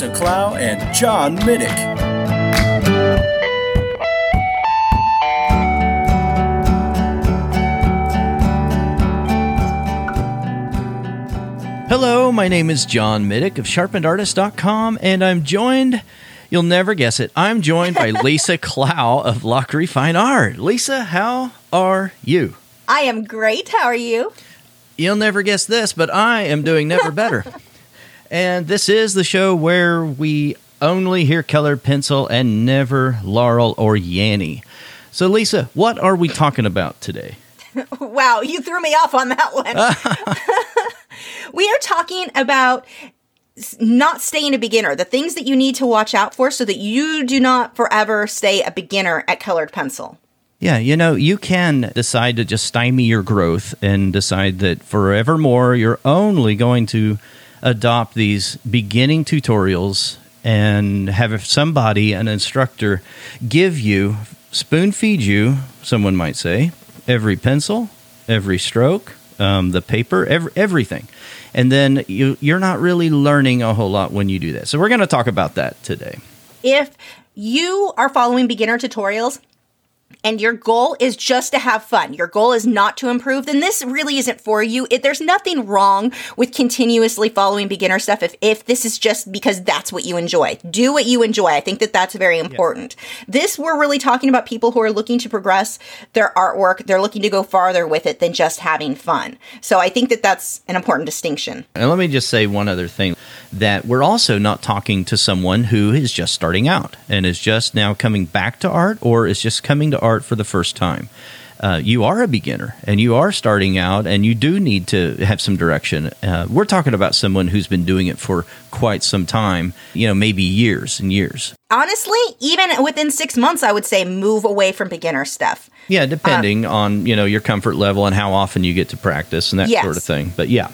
Lisa Clough and John Middick. Hello, my name is John Middick of sharpenedartist.com, and I'm joined, you'll never guess it, I'm joined by Lisa Clough of Lachri Fine Art. Lisa, how are you? I am great. How are you? You'll never guess this, but I am doing never better. and this is the show where we only hear colored pencil and never Laurel or Yanny. So, Lisa, what are we talking about today? Wow, you threw me off on that one. we are talking about not staying a beginner, the things that you need to watch out for so that you do not forever stay a beginner at colored pencil. Yeah, you know, you can decide to just stymie your growth and decide that forevermore you're only going to adopt these beginning tutorials and have somebody, an instructor, give you, spoon feed you, someone might say, every pencil, every stroke, um, the paper, every, everything. And then you, you're not really learning a whole lot when you do that. So we're going to talk about that today. If you are following beginner tutorials, and your goal is just to have fun, your goal is not to improve, then this really isn't for you. It, there's nothing wrong with continuously following beginner stuff if, if this is just because that's what you enjoy. Do what you enjoy. I think that that's very important. This, we're really talking about people who are looking to progress their artwork. They're looking to go farther with it than just having fun. So I think that that's an important distinction. And let me just say one other thing that we're also not talking to someone who is just starting out and is just now coming back to art or is just coming to art for the first time. Uh, you are a beginner and you are starting out and you do need to have some direction. Uh, we're talking about someone who's been doing it for quite some time, you know, maybe years and years. Honestly, even within six months, I would say move away from beginner stuff. Yeah, depending on, you know, your comfort level and how often you get to practice and that Yes. sort of thing. But yeah.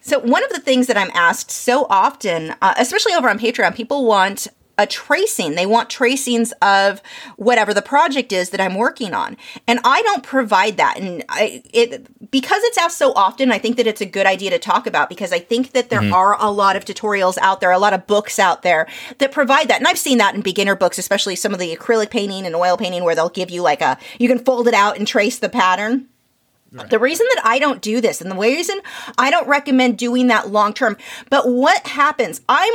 So, one of the things that I'm asked so often, uh, especially over on Patreon, people want a tracing. They want tracings of whatever the project is that I'm working on. And I don't provide that. And I, it, because it's asked so often, I think that it's a good idea to talk about because I think that there mm-hmm. are a lot of tutorials out there, a lot of books out there that provide that. And I've seen that in beginner books, especially some of the acrylic painting and oil painting where they'll give you like a, you can fold it out and trace the pattern. The reason that I don't do this and the reason I don't recommend doing that long term, but what happens, I'm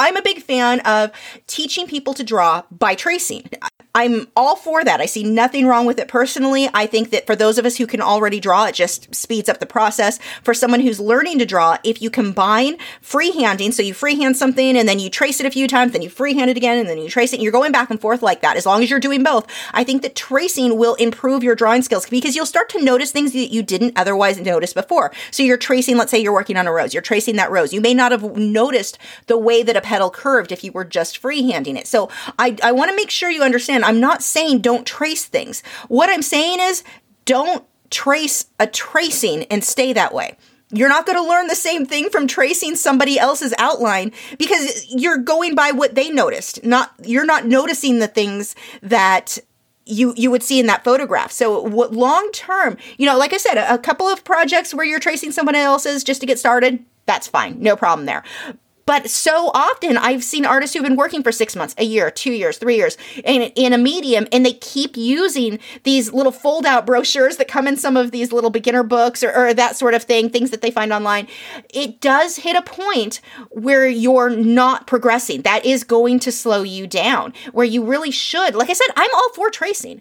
I'm a big fan of teaching people to draw by tracing. I'm all for that. I see nothing wrong with it personally. I think that for those of us who can already draw, it just speeds up the process. For someone who's learning to draw, if you combine freehanding, so you freehand something and then you trace it a few times, then you freehand it again and then you trace it, and you're going back and forth like that, as long as you're doing both, I think that tracing will improve your drawing skills because you'll start to notice things that you didn't otherwise notice before. So you're tracing, let's say you're working on a rose, you're tracing that rose. You may not have noticed the way that a petal curved if you were just freehanding it. So I, I want to make sure you understand I'm not saying don't trace things. What I'm saying is don't trace a tracing and stay that way. You're not going to learn the same thing from tracing somebody else's outline because you're going by what they noticed. Not you're not noticing the things that you you would see in that photograph. So what long term, you know, like I said, a, a couple of projects where you're tracing someone else's just to get started, that's fine. No problem there. But so often I've seen artists who've been working for six months, a year, two years, three years in, in a medium, and they keep using these little fold out brochures that come in some of these little beginner books or, or that sort of thing, things that they find online. It does hit a point where you're not progressing. That is going to slow you down, where you really should. Like I said, I'm all for tracing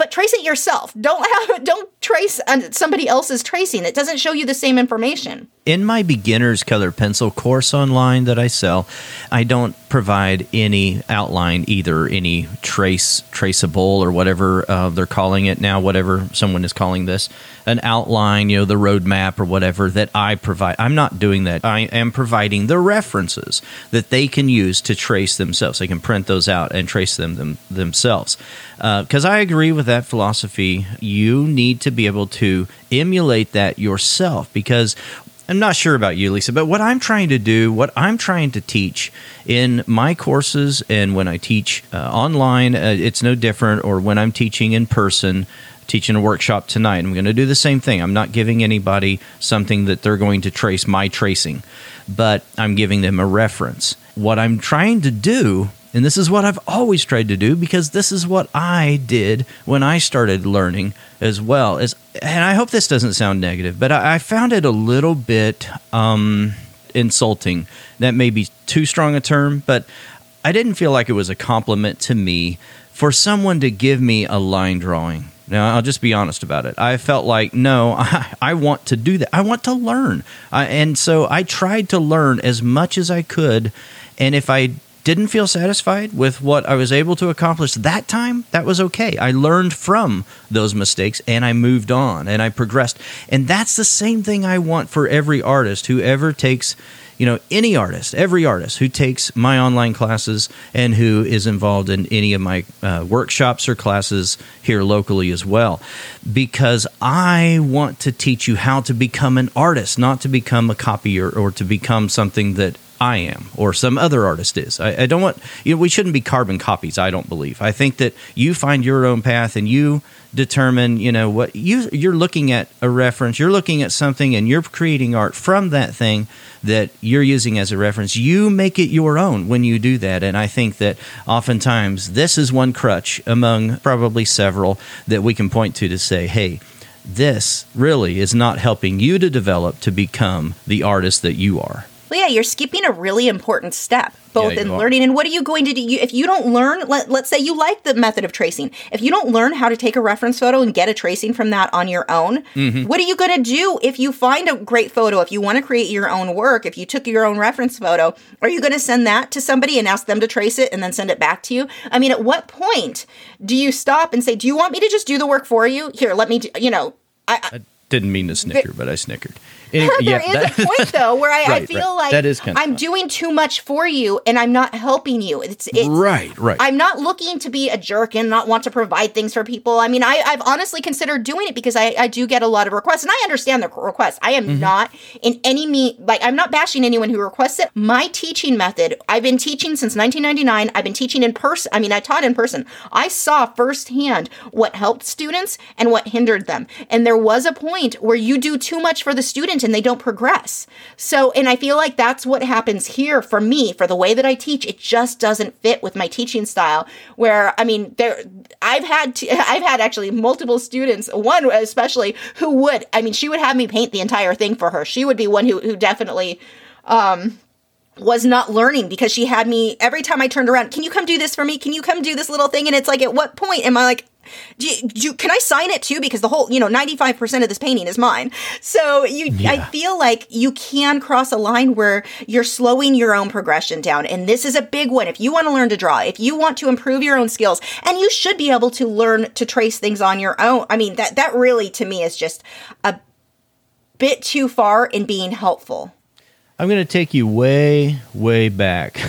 but trace it yourself. Don't have don't trace uh, somebody else's tracing. It doesn't show you the same information. In my beginner's color pencil course online that I sell, I don't provide any outline either, any trace, traceable, or whatever uh, they're calling it now, whatever someone is calling this, an outline, you know, the roadmap or whatever that I provide. I'm not doing that. I am providing the references that they can use to trace themselves. They can print those out and trace them, them themselves. Because uh, I agree with that philosophy. You need to be able to emulate that yourself because I'm not sure about you, Lisa, but what I'm trying to do, what I'm trying to teach in my courses and when I teach uh, online, uh, it's no different, or when I'm teaching in person, teaching a workshop tonight, I'm going to do the same thing. I'm not giving anybody something that they're going to trace my tracing, but I'm giving them a reference. What I'm trying to do and this is what I've always tried to do because this is what I did when I started learning as well. As, and I hope this doesn't sound negative, but I, I found it a little bit um, insulting. That may be too strong a term, but I didn't feel like it was a compliment to me for someone to give me a line drawing. Now, I'll just be honest about it. I felt like, no, I, I want to do that. I want to learn. I, and so I tried to learn as much as I could. And if I didn't feel satisfied with what I was able to accomplish that time, that was okay. I learned from those mistakes and I moved on and I progressed. And that's the same thing I want for every artist who ever takes, you know, any artist, every artist who takes my online classes and who is involved in any of my uh, workshops or classes here locally as well. Because I want to teach you how to become an artist, not to become a copier or to become something that I am or some other artist is. I, I, don't want you know we shouldn't be carbon copies. I don't believe. I think that you find your own path and you determine you know what you you're looking at a reference. You're looking at something and you're creating art from that thing that you're using as a reference. You make it your own when you do that. And I think that oftentimes this is one crutch among probably several that we can point to to say, hey this really is not helping you to develop to become the artist that you are. Well, yeah, you're skipping a really important step, both yeah, in are. learning and what are you going to do? You, if you don't learn, let, let's say you like the method of tracing. If you don't learn how to take a reference photo and get a tracing from that on your own, mm-hmm. what are you going to do if you find a great photo? If you want to create your own work, if you took your own reference photo, are you going to send that to somebody and ask them to trace it and then send it back to you? I mean, at what point do you stop and say, "Do you want me to just do the work for you? Here, let me, do, you know." I, I didn't mean to snicker, but I snickered. Anyway, there yeah, is that, a point though where I, right, I feel right. like that is kind I'm fun. doing too much for you and I'm not helping you. It's, it's right, right. I'm not looking to be a jerk and not want to provide things for people. I mean, I, have honestly considered doing it because I, I do get a lot of requests and I understand the requests. I am mm-hmm. not in any me like I'm not bashing anyone who requests it. My teaching method, I've been teaching since 1999. I've been teaching in person. I mean, I taught in person. I saw firsthand what helped students and what hindered them. And there was a point where you do too much for the student and they don't progress. So, and I feel like that's what happens here for me, for the way that I teach. It just doesn't fit with my teaching style. Where, I mean, there, I've had, t- I've had actually multiple students, one especially, who would, I mean, she would have me paint the entire thing for her. She would be one who, who definitely, um, was not learning because she had me every time I turned around. Can you come do this for me? Can you come do this little thing? And it's like, at what point am I like, do you, do you, can I sign it too? Because the whole, you know, 95% of this painting is mine. So you, yeah. I feel like you can cross a line where you're slowing your own progression down. And this is a big one. If you want to learn to draw, if you want to improve your own skills, and you should be able to learn to trace things on your own. I mean, that, that really to me is just a bit too far in being helpful. I'm going to take you way, way back.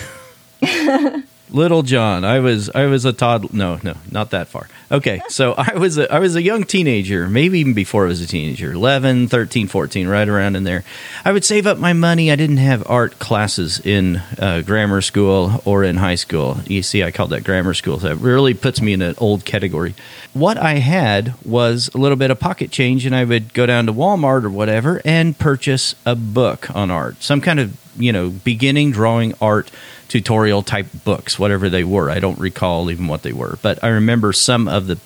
Little John, I was I was a toddler. No, no, not that far. Okay, so I was a, I was a young teenager, maybe even before I was a teenager, 11, 13, 14, right around in there. I would save up my money. I didn't have art classes in uh, grammar school or in high school. You see, I called that grammar school. So it really puts me in an old category. What I had was a little bit of pocket change, and I would go down to Walmart or whatever and purchase a book on art, some kind of you know beginning drawing art tutorial type books, whatever they were. I don't recall even what they were, but I remember some of the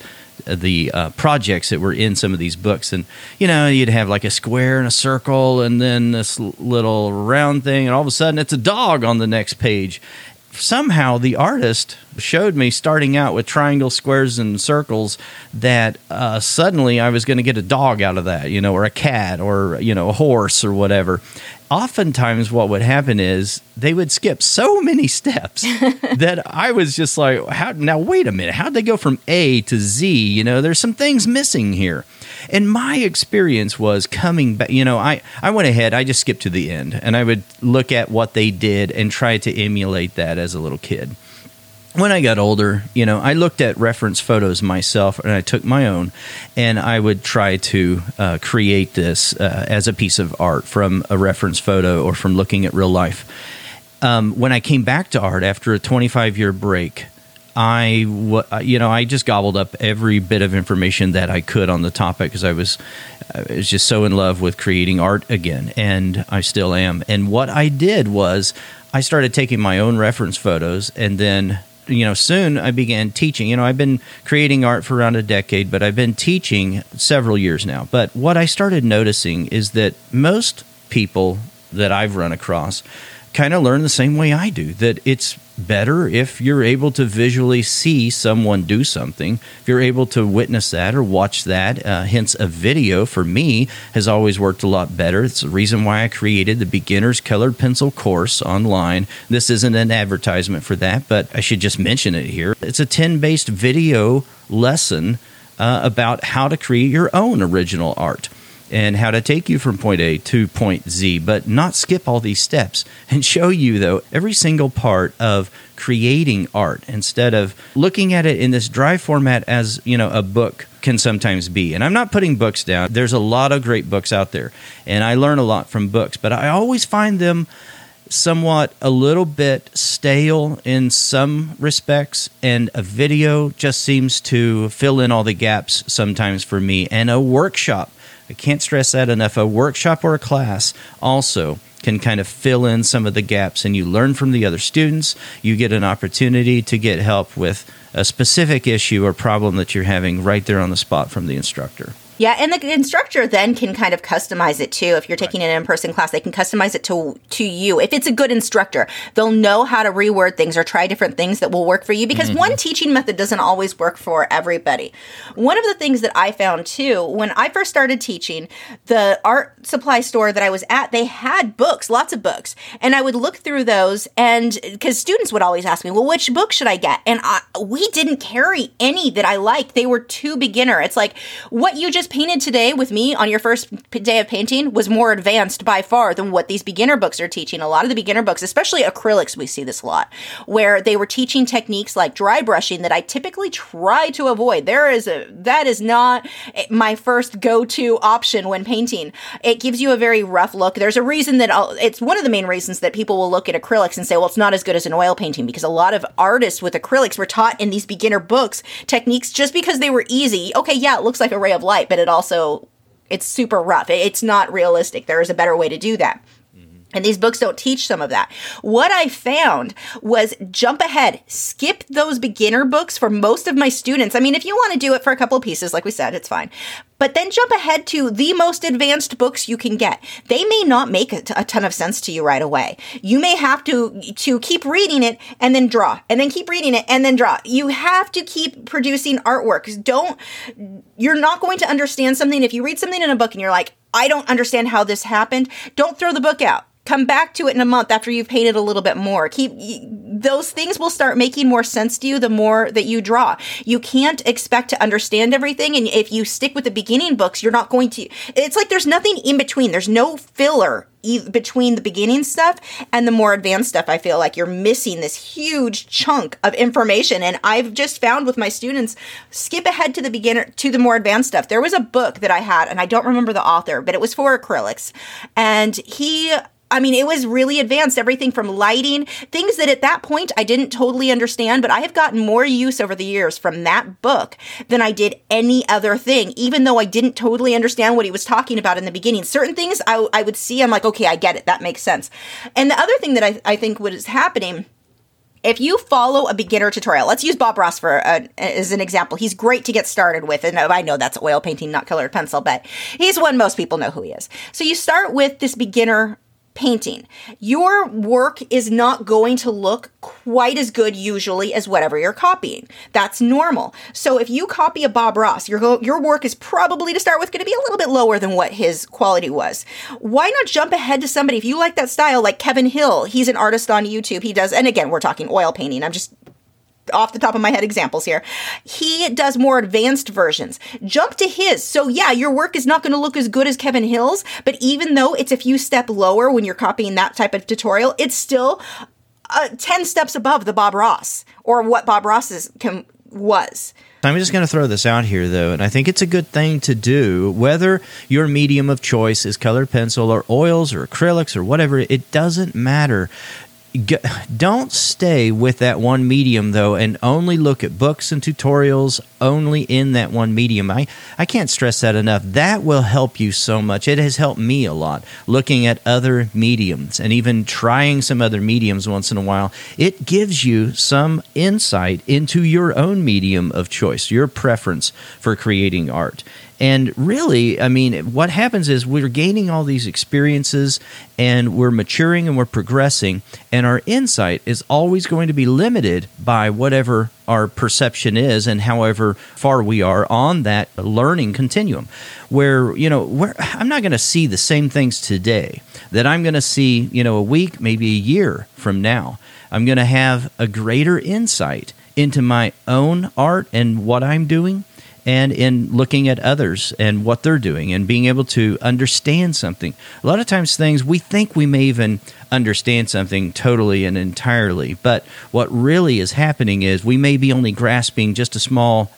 the uh, projects that were in some of these books, and you know, you'd have like a square and a circle, and then this little round thing, and all of a sudden it's a dog on the next page. Somehow the artist showed me starting out with triangles, squares, and circles that uh, suddenly I was going to get a dog out of that, you know, or a cat, or you know, a horse, or whatever. Oftentimes, what would happen is they would skip so many steps that I was just like, "How now? Wait a minute! How'd they go from A to Z? You know, there's some things missing here." And my experience was coming back, you know, I, I went ahead, I just skipped to the end and I would look at what they did and try to emulate that as a little kid. When I got older, you know, I looked at reference photos myself and I took my own and I would try to uh, create this uh, as a piece of art from a reference photo or from looking at real life. Um, when I came back to art after a 25 year break, I, uh, you know, I just gobbled up every bit of information that I could on the topic because I was, I was just so in love with creating art again, and I still am. And what I did was, I started taking my own reference photos, and then, you know, soon I began teaching. You know, I've been creating art for around a decade, but I've been teaching several years now. But what I started noticing is that most people that I've run across kind of learn the same way I do that it's better if you're able to visually see someone do something. If you're able to witness that or watch that, uh, hence a video for me has always worked a lot better. It's the reason why I created the beginner's colored pencil course online. This isn't an advertisement for that, but I should just mention it here. It's a 10 based video lesson uh, about how to create your own original art and how to take you from point A to point Z, but not skip all these steps and show you, though, every single part of creating art instead of looking at it in this dry format as, you know, a book can sometimes be. And I'm not putting books down. There's a lot of great books out there, and I learn a lot from books, but I always find them somewhat a little bit stale in some respects and a video just seems to fill in all the gaps sometimes for me and a workshop I can't stress that enough. A workshop or a class also can kind of fill in some of the gaps, and you learn from the other students. You get an opportunity to get help with a specific issue or problem that you're having right there on the spot from the instructor. Yeah, and the instructor then can kind of customize it too. If you're taking an in-person class, they can customize it to to you. If it's a good instructor, they'll know how to reword things or try different things that will work for you because mm-hmm. one teaching method doesn't always work for everybody. One of the things that I found too when I first started teaching, the art supply store that I was at, they had books, lots of books. And I would look through those and cuz students would always ask me, "Well, which book should I get?" And I, we didn't carry any that I liked. They were too beginner. It's like what you just painted today with me on your first day of painting was more advanced by far than what these beginner books are teaching. A lot of the beginner books, especially acrylics, we see this a lot, where they were teaching techniques like dry brushing that I typically try to avoid. There is a, that is not my first go to option when painting. It gives you a very rough look. There's a reason that I'll, it's one of the main reasons that people will look at acrylics and say, well, it's not as good as an oil painting because a lot of artists with acrylics were taught in these beginner books techniques just because they were easy. Okay, yeah, it looks like a ray of light, but but it also it's super rough. It's not realistic. There is a better way to do that. And these books don't teach some of that. What I found was jump ahead, skip those beginner books for most of my students. I mean, if you want to do it for a couple of pieces, like we said, it's fine. But then jump ahead to the most advanced books you can get. They may not make a, t- a ton of sense to you right away. You may have to to keep reading it and then draw, and then keep reading it and then draw. You have to keep producing artwork. Don't you're not going to understand something if you read something in a book and you're like, I don't understand how this happened. Don't throw the book out come back to it in a month after you've painted a little bit more. Keep those things will start making more sense to you the more that you draw. You can't expect to understand everything and if you stick with the beginning books you're not going to it's like there's nothing in between. There's no filler between the beginning stuff and the more advanced stuff i feel like. You're missing this huge chunk of information and i've just found with my students skip ahead to the beginner to the more advanced stuff. There was a book that i had and i don't remember the author but it was for acrylics and he I mean, it was really advanced, everything from lighting, things that at that point I didn't totally understand, but I have gotten more use over the years from that book than I did any other thing, even though I didn't totally understand what he was talking about in the beginning. Certain things I, I would see, I'm like, okay, I get it. That makes sense. And the other thing that I, I think what is happening if you follow a beginner tutorial, let's use Bob Ross for as an example. He's great to get started with, and I know that's oil painting, not colored pencil, but he's one most people know who he is. So you start with this beginner painting. Your work is not going to look quite as good usually as whatever you're copying. That's normal. So if you copy a Bob Ross, your your work is probably to start with going to be a little bit lower than what his quality was. Why not jump ahead to somebody if you like that style like Kevin Hill? He's an artist on YouTube. He does and again, we're talking oil painting. I'm just off the top of my head examples here. He does more advanced versions. Jump to his. So yeah, your work is not going to look as good as Kevin Hill's, but even though it's a few step lower when you're copying that type of tutorial, it's still uh, 10 steps above the Bob Ross or what Bob Ross's com- was. I'm just going to throw this out here, though, and I think it's a good thing to do. Whether your medium of choice is colored pencil or oils or acrylics or whatever, it doesn't matter don't stay with that one medium though and only look at books and tutorials only in that one medium. I i can't stress that enough. That will help you so much. It has helped me a lot looking at other mediums and even trying some other mediums once in a while. It gives you some insight into your own medium of choice your preference for creating art and really, I mean, what happens is we're gaining all these experiences and we're maturing and we're progressing, and our insight is always going to be limited by whatever our perception is and however far we are on that learning continuum. Where, you know, where I'm not going to see the same things today that I'm going to see, you know, a week, maybe a year from now. I'm going to have a greater insight into my own art and what I'm doing and in looking at others and what they're doing and being able to understand something. A lot of times, things we think we may even understand something totally and entirely, but what really is happening is we may be only grasping just a small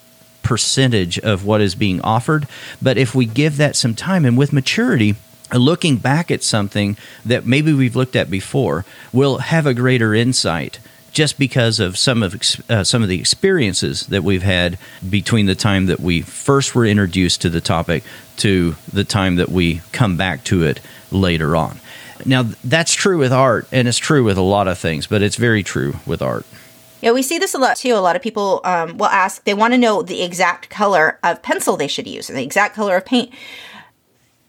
percentage of what is being offered. But if we give that some time and with maturity, looking back at something that maybe we've looked at before, we'll have a greater insight just because of some of uh, some of the experiences that we've had between the time that we first were introduced to the topic to the time that we come back to it later on. Now that's true with art, and it's true with a lot of things, but it's very true with art. Yeah, we see this a lot too. A lot of people um, will ask, they want to know the exact color of pencil they should use and the exact color of paint.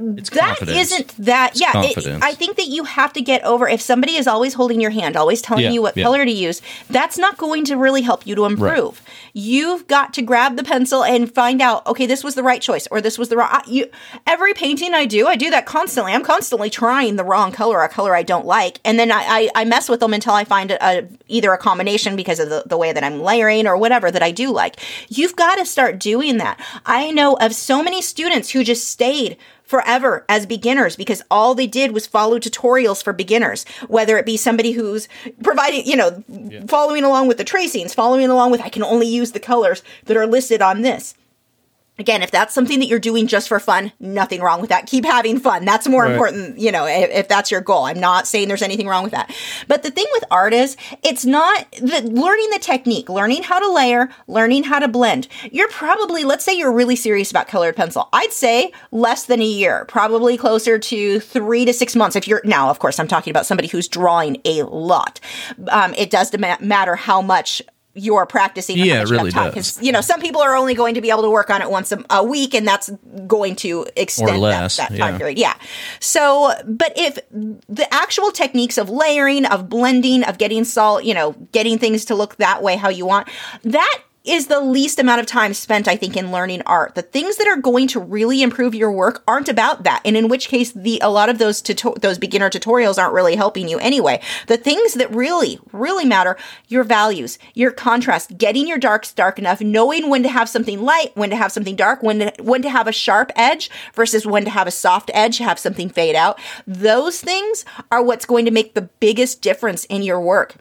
It's that not that It's yeah it, i think that you have to get over if somebody is always holding your hand always telling Yeah, you what yeah. color to use that's not going to really help you to improve. You've got to grab the pencil and find out okay this was the right choice or this was the wrong I- you every painting i do i do that constantly. I'm constantly trying the wrong color a color i don't like and then i i, I mess with them until i find a, a, either a combination because of the, the way that i'm layering or whatever that i do like. You've got to start doing that. I know of so many students who just stayed forever as beginners because all they did was follow tutorials for beginners, whether it be somebody who's providing, you know, following along with the tracings, following along with, I can only use the colors that are listed on this. Again, if that's something that you're doing just for fun, nothing wrong with that. Keep having fun. That's more Right. important, you know, if, if that's your goal. I'm not saying there's anything wrong with that. But the thing with art is, it's not the learning the technique, learning how to layer, learning how to blend. You're probably, let's say you're really serious about colored pencil. I'd say less than a year, probably closer to three to six months. If you're now, of course, I'm talking about somebody who's drawing a lot. Um, it does matter how much you're practicing. Yeah, really time, does. You know, some people are only going to be able to work on it once a, a week, and that's going to extend that- less, that, time yeah. period. Yeah. So, but if the actual techniques of layering, of blending, of getting salt, you know, getting things to look that way how you want, that is the least amount of time spent, I think, in learning art. The things that are going to really improve your work aren't about that, and in which case, the a lot of those tuto- those beginner tutorials aren't really helping you anyway. The things that really, really matter: your values, your contrast, getting your darks dark enough, knowing when to have something light, when to have something dark, when to, when to have a sharp edge versus when to have a soft edge, have something fade out. Those things are what's going to make the biggest difference in your work.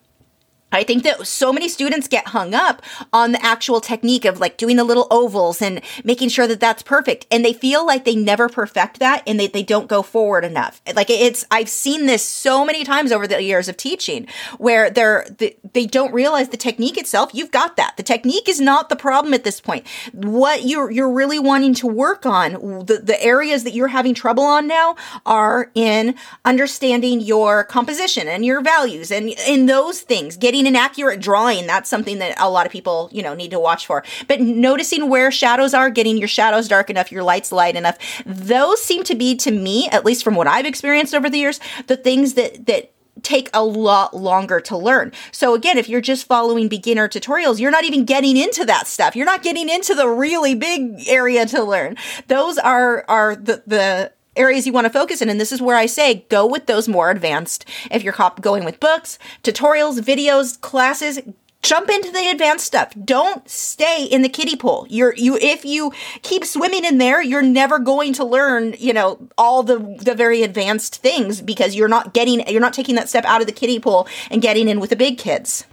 I think that so many students get hung up on the actual technique of like doing the little ovals and making sure that that's perfect. And they feel like they never perfect that and they, they don't go forward enough. Like it's, I've seen this so many times over the years of teaching where they're, they, don't realize the technique itself. You've got that. The technique is not the problem at this point. What you're, you're really wanting to work on, the, the areas that you're having trouble on now are in understanding your composition and your values and in those things, getting getting an accurate drawing. That's something that a lot of people, you know, need to watch for. But noticing where shadows are, getting your shadows dark enough, your lights light enough, those seem to be to me, at least from what I've experienced over the years, the things that that take a lot longer to learn. So again, if you're just following beginner tutorials, you're not even getting into that stuff. You're not getting into the really big area to learn. Those are are the the areas you want to focus in. And this is where I say go with those more advanced. If you're going with books, tutorials, videos, classes, jump into the advanced stuff. Don't stay in the kiddie pool. You're you if you keep swimming in there, you're never going to learn, you know, all the the very advanced things because you're not getting you're not taking that step out of the kiddie pool and getting in with the big kids.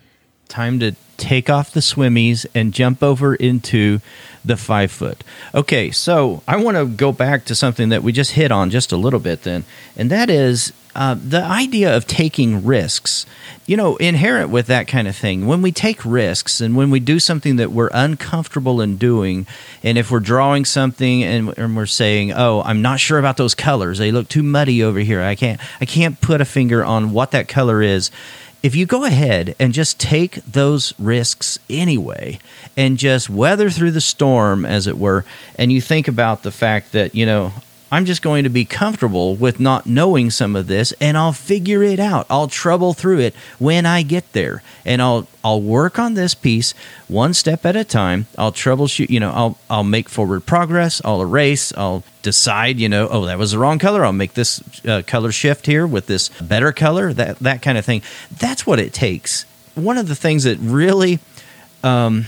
Time to take off the swimmies and jump over into the five foot. Okay, so I want to go back to something that we just hit on just a little bit then, and that is uh, the idea of taking risks. You know, inherent with that kind of thing, when we take risks and when we do something that we're uncomfortable in doing, and if we're drawing something and, and we're saying, "Oh, I'm not sure about those colors; they look too muddy over here. I can't, I can't put a finger on what that color is." If you go ahead and just take those risks anyway and just weather through the storm, as it were, and you think about the fact that, you know, I'm just going to be comfortable with not knowing some of this and I'll figure it out. I'll trouble through it when I get there. And I'll I'll work on this piece one step at a time. I'll troubleshoot, you know, I'll I'll make forward progress, I'll erase, I'll decide, you know, oh, that was the wrong color. I'll make this uh, color shift here with this better color, that that kind of thing. That's what it takes. One of the things that really um,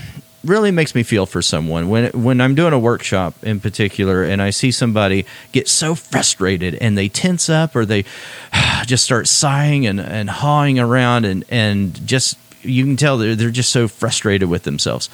really makes me feel for someone when when I'm doing a workshop in particular and I see somebody get so frustrated and they tense up or they just start sighing and, and hawing around and, and just you can tell they're, they're just so frustrated with themselves.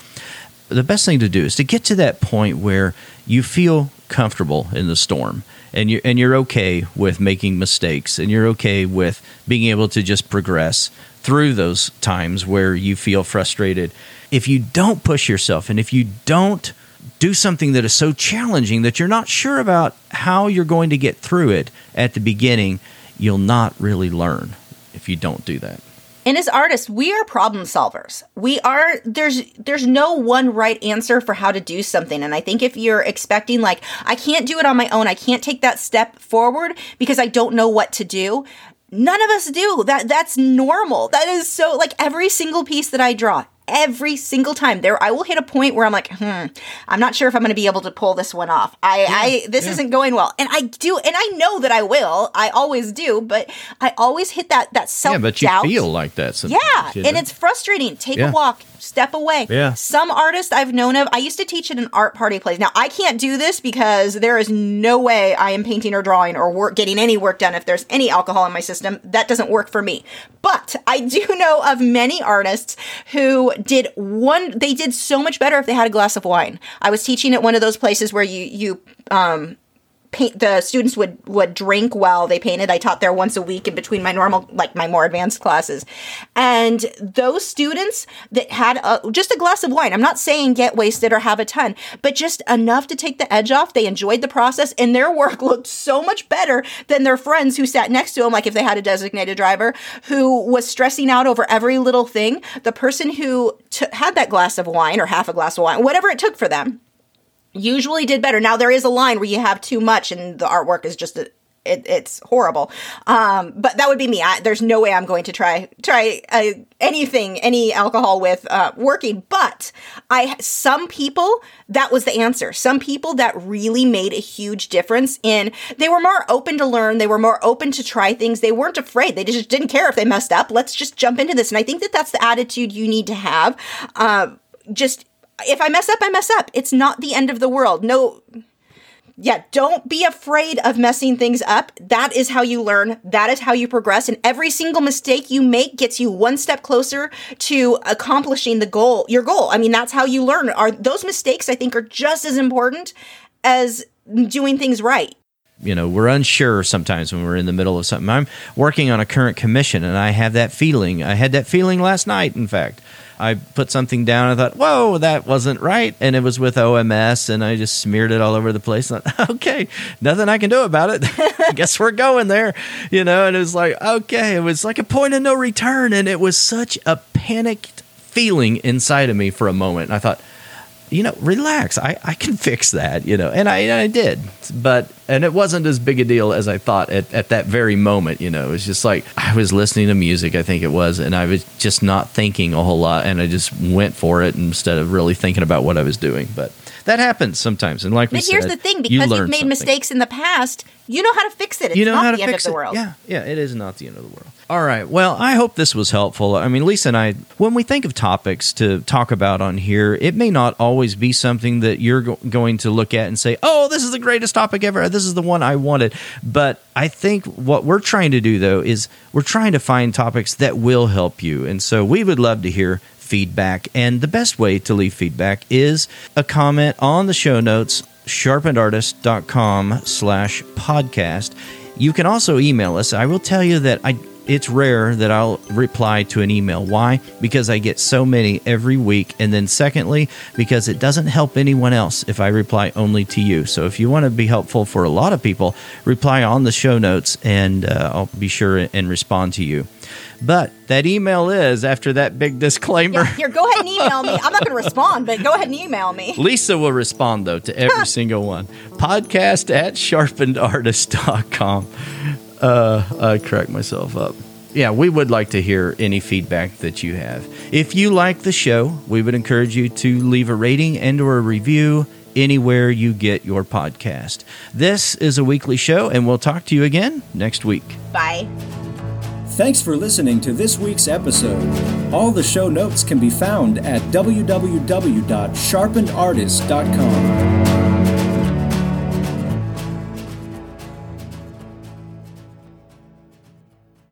The best thing to do is to get to that point where you feel comfortable in the storm and you and you're okay with making mistakes and you're okay with being able to just progress through those times where you feel frustrated if you don't push yourself and if you don't do something that is so challenging that you're not sure about how you're going to get through it at the beginning, you'll not really learn if you don't do that. And as artists, we are problem solvers. We are there's there's no one right answer for how to do something. And I think if you're expecting like I can't do it on my own, I can't take that step forward because I don't know what to do, none of us do. That that's normal. That is so like every single piece that I draw, every single time. There i will hit a point where i'm like hmm i'm not sure if i'm going to be able to pull this one off. I yeah, i this yeah. isn't going well. And i do and i know that i will. I always do but i always hit that that self yeah but you feel like that yeah and it's frustrating. Take yeah. a walk step away. Yeah. Some artists i've known of i used to teach at an art party place. Now i can't do this because there is no way i am painting or drawing or work getting any work done if there's any alcohol in my system. That doesn't work for me. But i do know of many artists who did one they did so much better if they had a glass of wine. I was teaching at one of those places where you you um paint the students would would drink while they painted. I taught there once a week in between my normal like my more advanced classes. And those students that had a, just a glass of wine i'm not saying get wasted or have a ton but just enough to take the edge off they enjoyed the process and their work looked so much better than their friends who sat next to them like if they had a designated driver who was stressing out over every little thing. The person who t- had that glass of wine or half a glass of wine whatever it took for them usually did better. Now there is a line where you have too much and the artwork is just a, it, it's horrible. Um, but that would be me. I, there's no way I'm going to try try uh, anything, any alcohol with uh, working. But I some people that was the answer. Some people that really made a huge difference in. They were more open to learn. They were more open to try things. They weren't afraid. They just didn't care if they messed up. Let's just jump into this. And I think that that's the attitude you need to have. Uh, just if I mess up, I mess up. It's not the end of the world. No, yeah, don't be afraid of messing things up. That is how you learn. That is how you progress. And every single mistake you make gets you one step closer to accomplishing the goal, your goal. I mean, that's how you learn. Are those mistakes I think are just as important as doing things right. you know, we're unsure sometimes when we're in the middle of something. I'm working on a current commission and I have that feeling. I had that feeling last night, in fact. I put something down. I thought, whoa, that wasn't right. And it was with OMS, and I just smeared it all over the place. I thought, okay, nothing I can do about it. I guess we're going there, you know. And it was like, okay, it was like a point of no return. And it was such a panicked feeling inside of me for a moment. And I thought, you know, relax. I, I can fix that, you know, and I, I did, but, and it wasn't as big a deal as I thought at, at that very moment, you know, it was just like I was listening to music, I think it was, and I was just not thinking a whole lot, and I just went for it instead of really thinking about what I was doing. But that happens sometimes. And like but here's said, the thing: because learn you've made something. mistakes in the past, you know how to fix it. It's you know how the to end fix of the it. world. Yeah, yeah, it is not the end of the world. All right. Well, I hope this was helpful. I mean, Lisa and I, when we think of topics to talk about on here, it may not always be something that you're go- going to look at and say, "Oh, this is the greatest topic ever. This is the one I wanted." But I think what we're trying to do though is we're trying to find topics that will help you, and so we would love to hear feedback. And the best way to leave feedback is a comment on the show notes, sharpenedartist.com slash podcast. You can also email us. I will tell you that I it's rare that I'll reply to an email. Why? Because I get so many every week. And then, secondly, because it doesn't help anyone else if I reply only to you. So, if you want to be helpful for a lot of people, reply on the show notes and uh, I'll be sure and respond to you. But that email is after that big disclaimer. Yeah, here, go ahead and email me. I'm not going to respond, but go ahead and email me. Lisa will respond though to every single one. Podcast at sharpenedartist.com. Uh, I crack myself up. Yeah, we would like to hear any feedback that you have. If you like the show, we would encourage you to leave a rating and or a review anywhere you get your podcast. This is a weekly show and we'll talk to you again next week. Bye. Thanks for listening to this week's episode. All the show notes can be found at www.sharpenedartist.com.